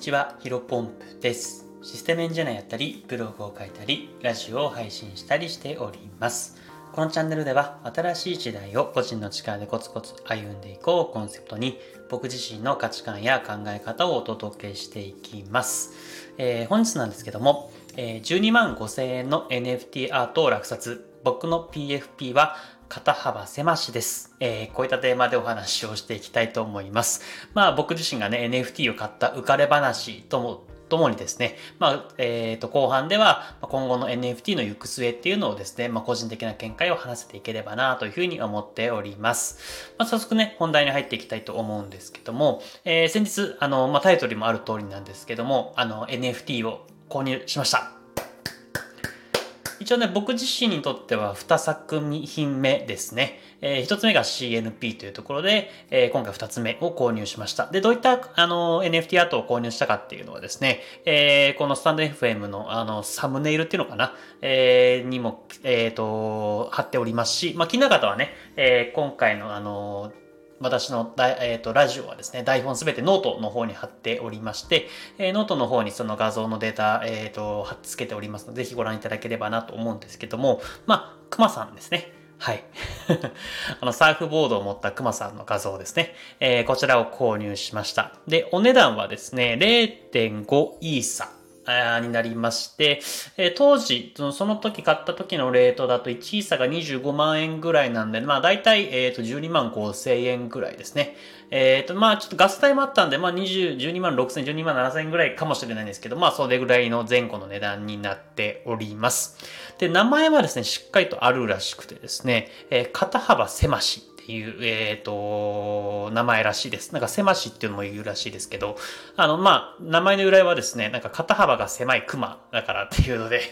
にちは、ヒロポンプです。システムエンジニアやったり、ブログを書いたり、ラジオを配信したりしております。このチャンネルでは、新しい時代を個人の力でコツコツ歩んでいこうをコンセプトに、僕自身の価値観や考え方をお届けしていきます。えー本日なんですけども、えー12万5000円の NFT アートを落札。僕の PFP は肩幅狭しです。えーこういったテーマでお話をしていきたいと思います。まあ僕自身がね、NFT を買った浮かれ話とも、ともにですね、まあ、えっ、と、後半では、今後の NFT の行く末っていうのをですね、まあ個人的な見解を話せていければなというふうに思っております。まあ早速ね、本題に入っていきたいと思うんですけども、えー先日、あの、まあタイトルにもある通りなんですけども、あの、NFT を購入しました。一応ね、僕自身にとっては2作品目ですね。えー、1つ目が CNP というところで、えー今回2つ目を購入しました。で、どういった、あの、NFT アートを購入したかっていうのはですね、えーこのスタンド FM の、あの、サムネイルっていうのかな、えーにも、えっ、と、貼っておりますし、まあ、気になる方はね、えー今回の、あの、私の、えー、とラジオはですね、台本すべてノートの方に貼っておりまして、えーノートの方にその画像のデータ、えー、と貼っつけておりますので、ぜひご覧いただければなと思うんですけども、まあ、クマさんですね。はい。あの、サーフボードを持ったクマさんの画像ですね。えーこちらを購入しました。で、お値段はですね、0.5イーサ。になりまして、えー当時、その時買った時のレートだと1イーサが25万円ぐらいなんで、まあ大体、えっ、と、12万5千円ぐらいですね。えっ、と、まあちょっとガス代もあったんで、まあ20、12万6千、12万7千円ぐらいかもしれないんですけど、まあそれぐらいの前後の値段になっております。で、名前はですね、しっかりとあるらしくてですね、えー肩幅狭しいう、えっ、と、名前らしいです。なんか狭しっていうのも言うらしいですけど、あの、まあ、名前の由来はですね、なんか肩幅が狭い熊だからっていうので、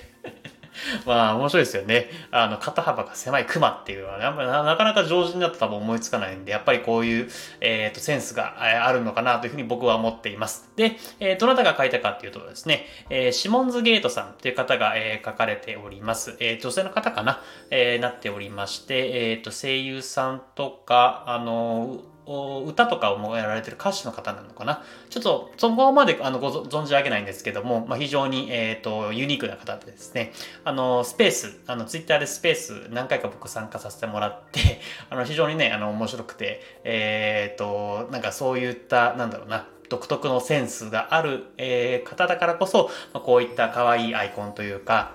まあ、面白いですよね。あの、肩幅が狭いクマっていうのはね、あんまりななかなか常人だと多分思いつかないんで、やっぱりこういう、えっ、と、センスがあるのかなというふうに僕は思っています。で、えーどなたが書いたかっていうとですね、えーシモンズゲートさんという方が、えー書かれております。えー女性の方かな、えーなっておりまして、えっ、と、声優さんとか、あのお歌とかをもやられてる歌手の方なのかな？ちょっとそこまであのご存存じ上げないんですけども、まあ、非常に、えー、とユニークな方でですね。あのスペースあのツイッターでスペース何回か僕参加させてもらって あの非常にねあの面白くてえっ、となんかそういったなんだろうな独特のセンスがある、えー方だからこそ、まあこういった可愛いアイコンというか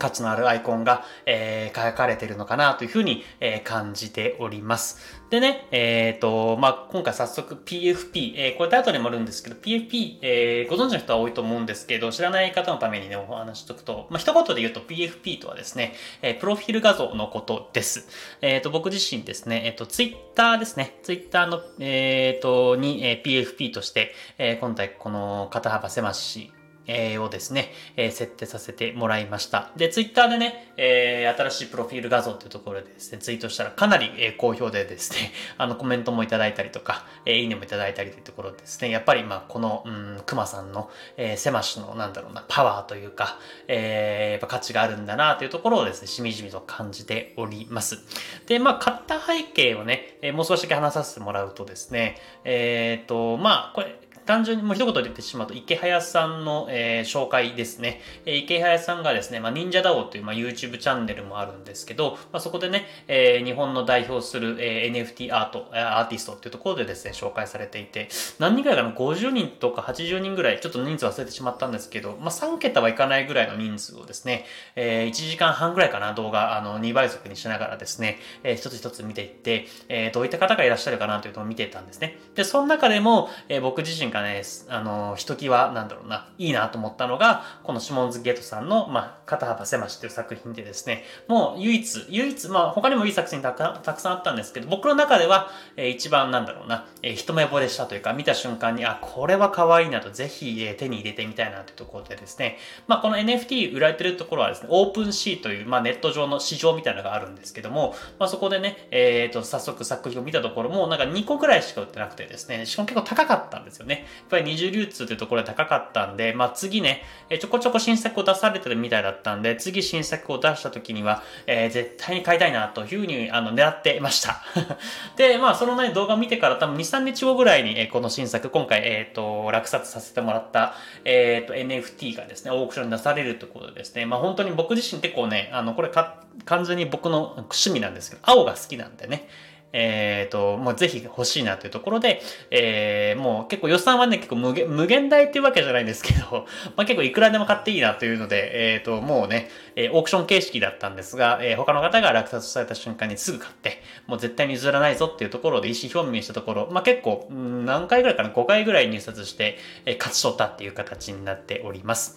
価値のあるアイコンが、えー書かれているのかなというふうに、えー感じております。でね、えっ、と、まあ、今回早速 PFP、えーこれタイトルにもあるんですけど、PFP、えーご存知の人は多いと思うんですけど、知らない方のためにね、お話しとくと、まあ、一言で言うと PFP とはですね、えープロフィール画像のことです。えっ、と、僕自身ですね、えっ、と、Twitter ですね、Twitter の、えっ、と、に、えー PFP として、えー今回この肩幅狭しえーをですね、えー設定させてもらいました。で、ツイッターでね、えー新しいプロフィール画像というところでですね、ツイートしたらかなり、えー好評でですね、あの、コメントもいただいたりとか、えーいいねもいただいたりというところですね、やっぱりまあ、この、うん、熊さんの、えー、狭しの、なんだろうな、パワーというか、えーやっぱ価値があるんだなというところをですね、しみじみと感じております。で、まあ、買った背景をね、えーもう少しだけ話させてもらうとですね、えっ、と、まあ、これ、単純にもう一言で言ってしまうと、池早さんの、えー紹介ですね。えー池早さんがですね、まあ、忍者ダオという、まあ、YouTube チャンネルもあるんですけど、まあ、そこでね、えー日本の代表する、えー NFT アート、アーティストっていうところでですね、紹介されていて、何人ぐらいかな ?50 人とか80人ぐらい、ちょっと人数忘れてしまったんですけど、まあ、3桁はいかないぐらいの人数をですね、えー1時間半ぐらいかな、動画、あの、2倍速にしながらですね、えー一つ一つ見ていって、えーどういった方がいらっしゃるかな？というのを見てたんですね。で、その中でも、えー僕自身がね、あの、ひときわ、なんだろうな、いいなと思ったのが、このシモンズゲートさんの、まあ、肩幅狭しという作品でですね、もう唯一、唯一、まあ、他にもいい作品たくたくさんあったんですけど、僕の中では、えー一番なんだろうな、えー一目惚れしたというか、見た瞬間に、あ、これは可愛いなと、ぜひ、えー手に入れてみたいなというところでですね、まあ、この NFT 売られてるところはですね、オープンシーという、まあ、ネット上の市場みたいなのがあるんですけども、まあ、そこでね、えっ、と、早速作品を見たところも、なんか2個ぐらいしか売ってなくてですね、しかも結構高かったんですよね。やっぱり二重流通というところで高かったんで、まあ次ね、えちょこちょこ新作を出されてるみたいだったんで、次新作を出した時には、えー、絶対に買いたいなというふうにあの狙ってました。で、まあそのね、動画を見てから多分2、3日後ぐらいに、え、この新作、今回、えっ、ー、と、落札させてもらった、えっ、ー、と、NFT がですね、オークションに出されるということですね、まあ本当に僕自身結構ね、あの、これか、完全に僕の趣味なんですけど、青が好きなんでね、えっ、ー、と、もうぜひ欲しいなというところで、えー、もう結構予算はね、結構無限無限大っていうわけじゃないんですけど、まあ結構いくらでも買っていいなというので、えっ、ー、と、もうね、えー、オークション形式だったんですが、えー、他の方が落札された瞬間にすぐ買って、もう絶対に譲らないぞっていうところで意思表明したところ、まあ結構、何回ぐらいかな、5回ぐらい入札して、えー、勝ち取ったっていう形になっております。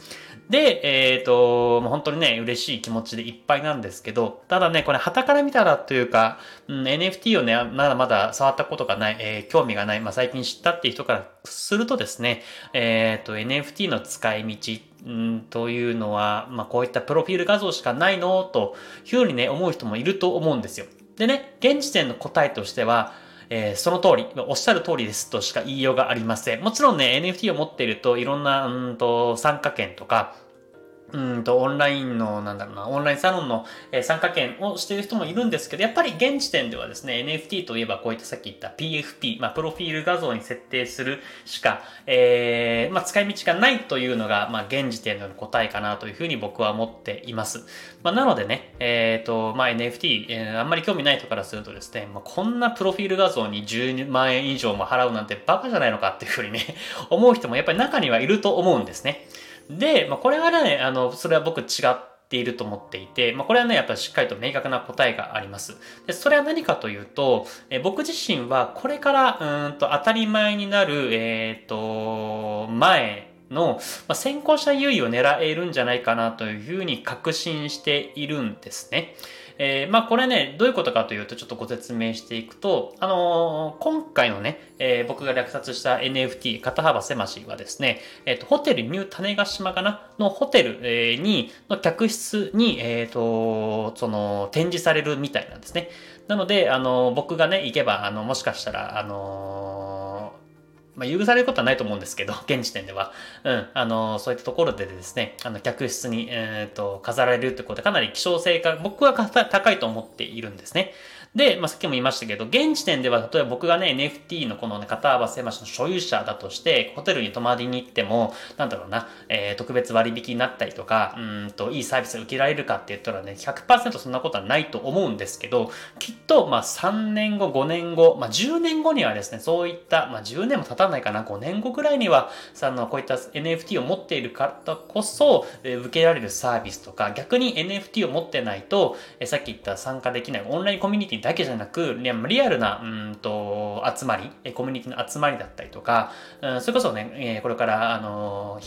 で、えっ、ー、と、もう本当にね、嬉しい気持ちでいっぱいなんですけど、ただね、これ旗から見たらというか、うん、NFT をね、まだまだ触ったことがない、えー、興味がない、まあ、最近知ったっていう人からするとですね、えっ、ー、と、NFT の使い道、んというのは、まあ、こういったプロフィール画像しかないのというふうにね、思う人もいると思うんですよ。でね、現時点の答えとしては、えー、その通り、おっしゃる通りですとしか言いようがありません。もちろんね、NFT を持っているといろんな、うんと、参加券とか、うんと、オンラインの、なんだろうな、オンラインサロンの、え、参加券をしている人もいるんですけど、やっぱり現時点ではですね、NFT といえばこういったさっき言った PFP、まあ、プロフィール画像に設定するしか、えー、まあ、使い道がないというのが、まあ、現時点での答えかなというふうに僕は思っています。まあ、なのでね、えっ、ー、と、まあ、NFT、えー、あんまり興味ない人からするとですね、まあ、こんなプロフィール画像に10万円以上も払うなんてバカじゃないのかっていうふうにね、思う人もやっぱり中にはいると思うんですね。で、まあ、これはね、あの、それは僕違っていると思っていて、まあ、これはね、やっぱりしっかりと明確な答えがあります。で、それは何かというと、え僕自身はこれからうんと当たり前になる、えっ、ー、と、前の、ま、先行者優位を狙えるんじゃないかなというふうに確信しているんですね。えー、まあこれね、どういうことかというとちょっとご説明していくと、あのー、今回のね、えー、僕が落札した NFT 肩幅狭しはですね、えっ、と、ホテルニュー種ヶ島かな？のホテル、に、の客室に、えっ、と、その、展示されるみたいなんですね。なので、あの、僕がね、行けば、あの、もしかしたら、あのまあ、許されることはないと思うんですけど、現時点では。うん、あの、そういったところでですね、あの、客室に、えっ、ー、と、飾られるってことで、かなり希少性が、僕は高いと思っているんですね。で、まあ、さっきも言いましたけど、現時点では、例えば僕がね、NFT のこのね、片幅狭しの所有者だとして、ホテルに泊まりに行っても、なんだろうな、えー、特別割引になったりとか、うんと、いいサービスが受けられるかって言ったらね、100%そんなことはないと思うんですけど、きっと、まあ、3年後、5年後、まあ、10年後にはですね、そういった、まあ、10年も経たないかな、5年後ぐらいには、さ、あの、こういった NFT を持っている方こそ、えー、受けられるサービスとか、逆に NFT を持ってないと、えー、さっき言った参加できないオンラインコミュニティだけじゃなく、リアルな、うんと、集まり、コミュニティの集まりだったりとか、うん、それこそね、これから、あの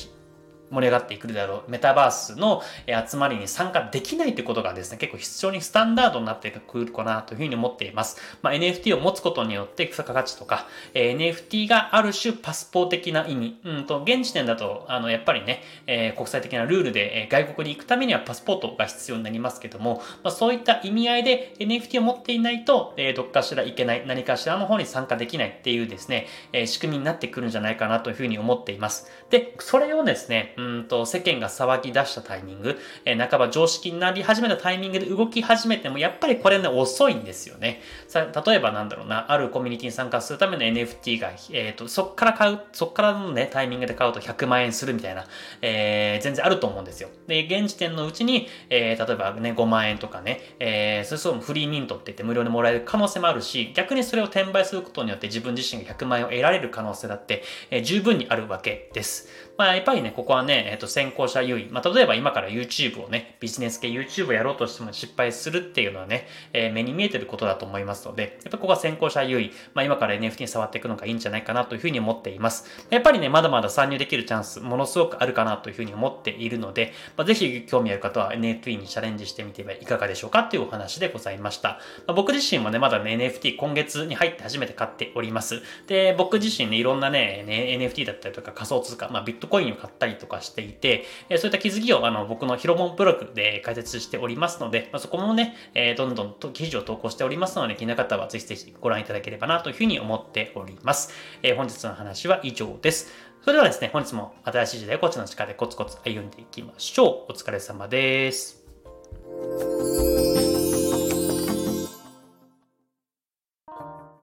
盛り上がっていくだろう、メタバースの集まりに参加できないということがですね、結構非常にスタンダードになってくるかなというふうに思っています。まあ、NFT を持つことによって付加価値とか、え NFT がある種パスポート的な意味、うんと、現時点だと、あの、やっぱりね、えー、国際的なルールで、え外国に行くためにはパスポートが必要になりますけども、まあ、そういった意味合いで NFT を持っていないと、え、どっかしらいけない、何かしらの方に参加できないっていうですね、え、仕組みになってくるんじゃないかなというふうに思っています。で、それをですね、うんと、世間が騒ぎ出したタイミング、えー、半ば常識になり始めたタイミングで動き始めても、やっぱりこれね、遅いんですよね。さ例えばなんだろうな、あるコミュニティに参加するための NFT が、えっ、ー、と、そっから買う、そっからのね、タイミングで買うと100万円するみたいな、えー、全然あると思うんですよ。で、現時点のうちに、えー、例えばね、5万円とかね、えー、それそうフリーミントって言って無料でもらえる可能性もあるし、逆にそれを転売することによって自分自身が100万円を得られる可能性だって、えー、十分にあるわけです。まあ、やっぱりね、ここはね、えっ、と、先行者優位。まあ、例えば今から YouTube をね、ビジネス系 YouTube をやろうとしても失敗するっていうのはね、えー、目に見えてることだと思いますので、やっぱここは先行者優位。まあ、今から NFT に触っていくのがいいんじゃないかなというふうに思っています。やっぱりね、まだまだ参入できるチャンス、ものすごくあるかなというふうに思っているので、まあ、ぜひ興味ある方は NFT にチャレンジしてみてはいかがでしょうかっていうお話でございました。まあ、僕自身もね、まだね、NFT 今月に入って初めて買っております。で、僕自身ね、いろんなね、ね NFT だったりとか仮想通貨、まあ、ビットコインを買ったりとか、かしていて、えそういった気づきをあの僕のヒロモンブログで解説しておりますので、まあ、そこもね、えどんどんと記事を投稿しておりますので、気になる方はぜひぜひご覧いただければなというふうに思っております。え本日の話は以上です。それではですね、本日も新しい時代をこっちの力でコツコツ歩んでいきましょう。お疲れ様です。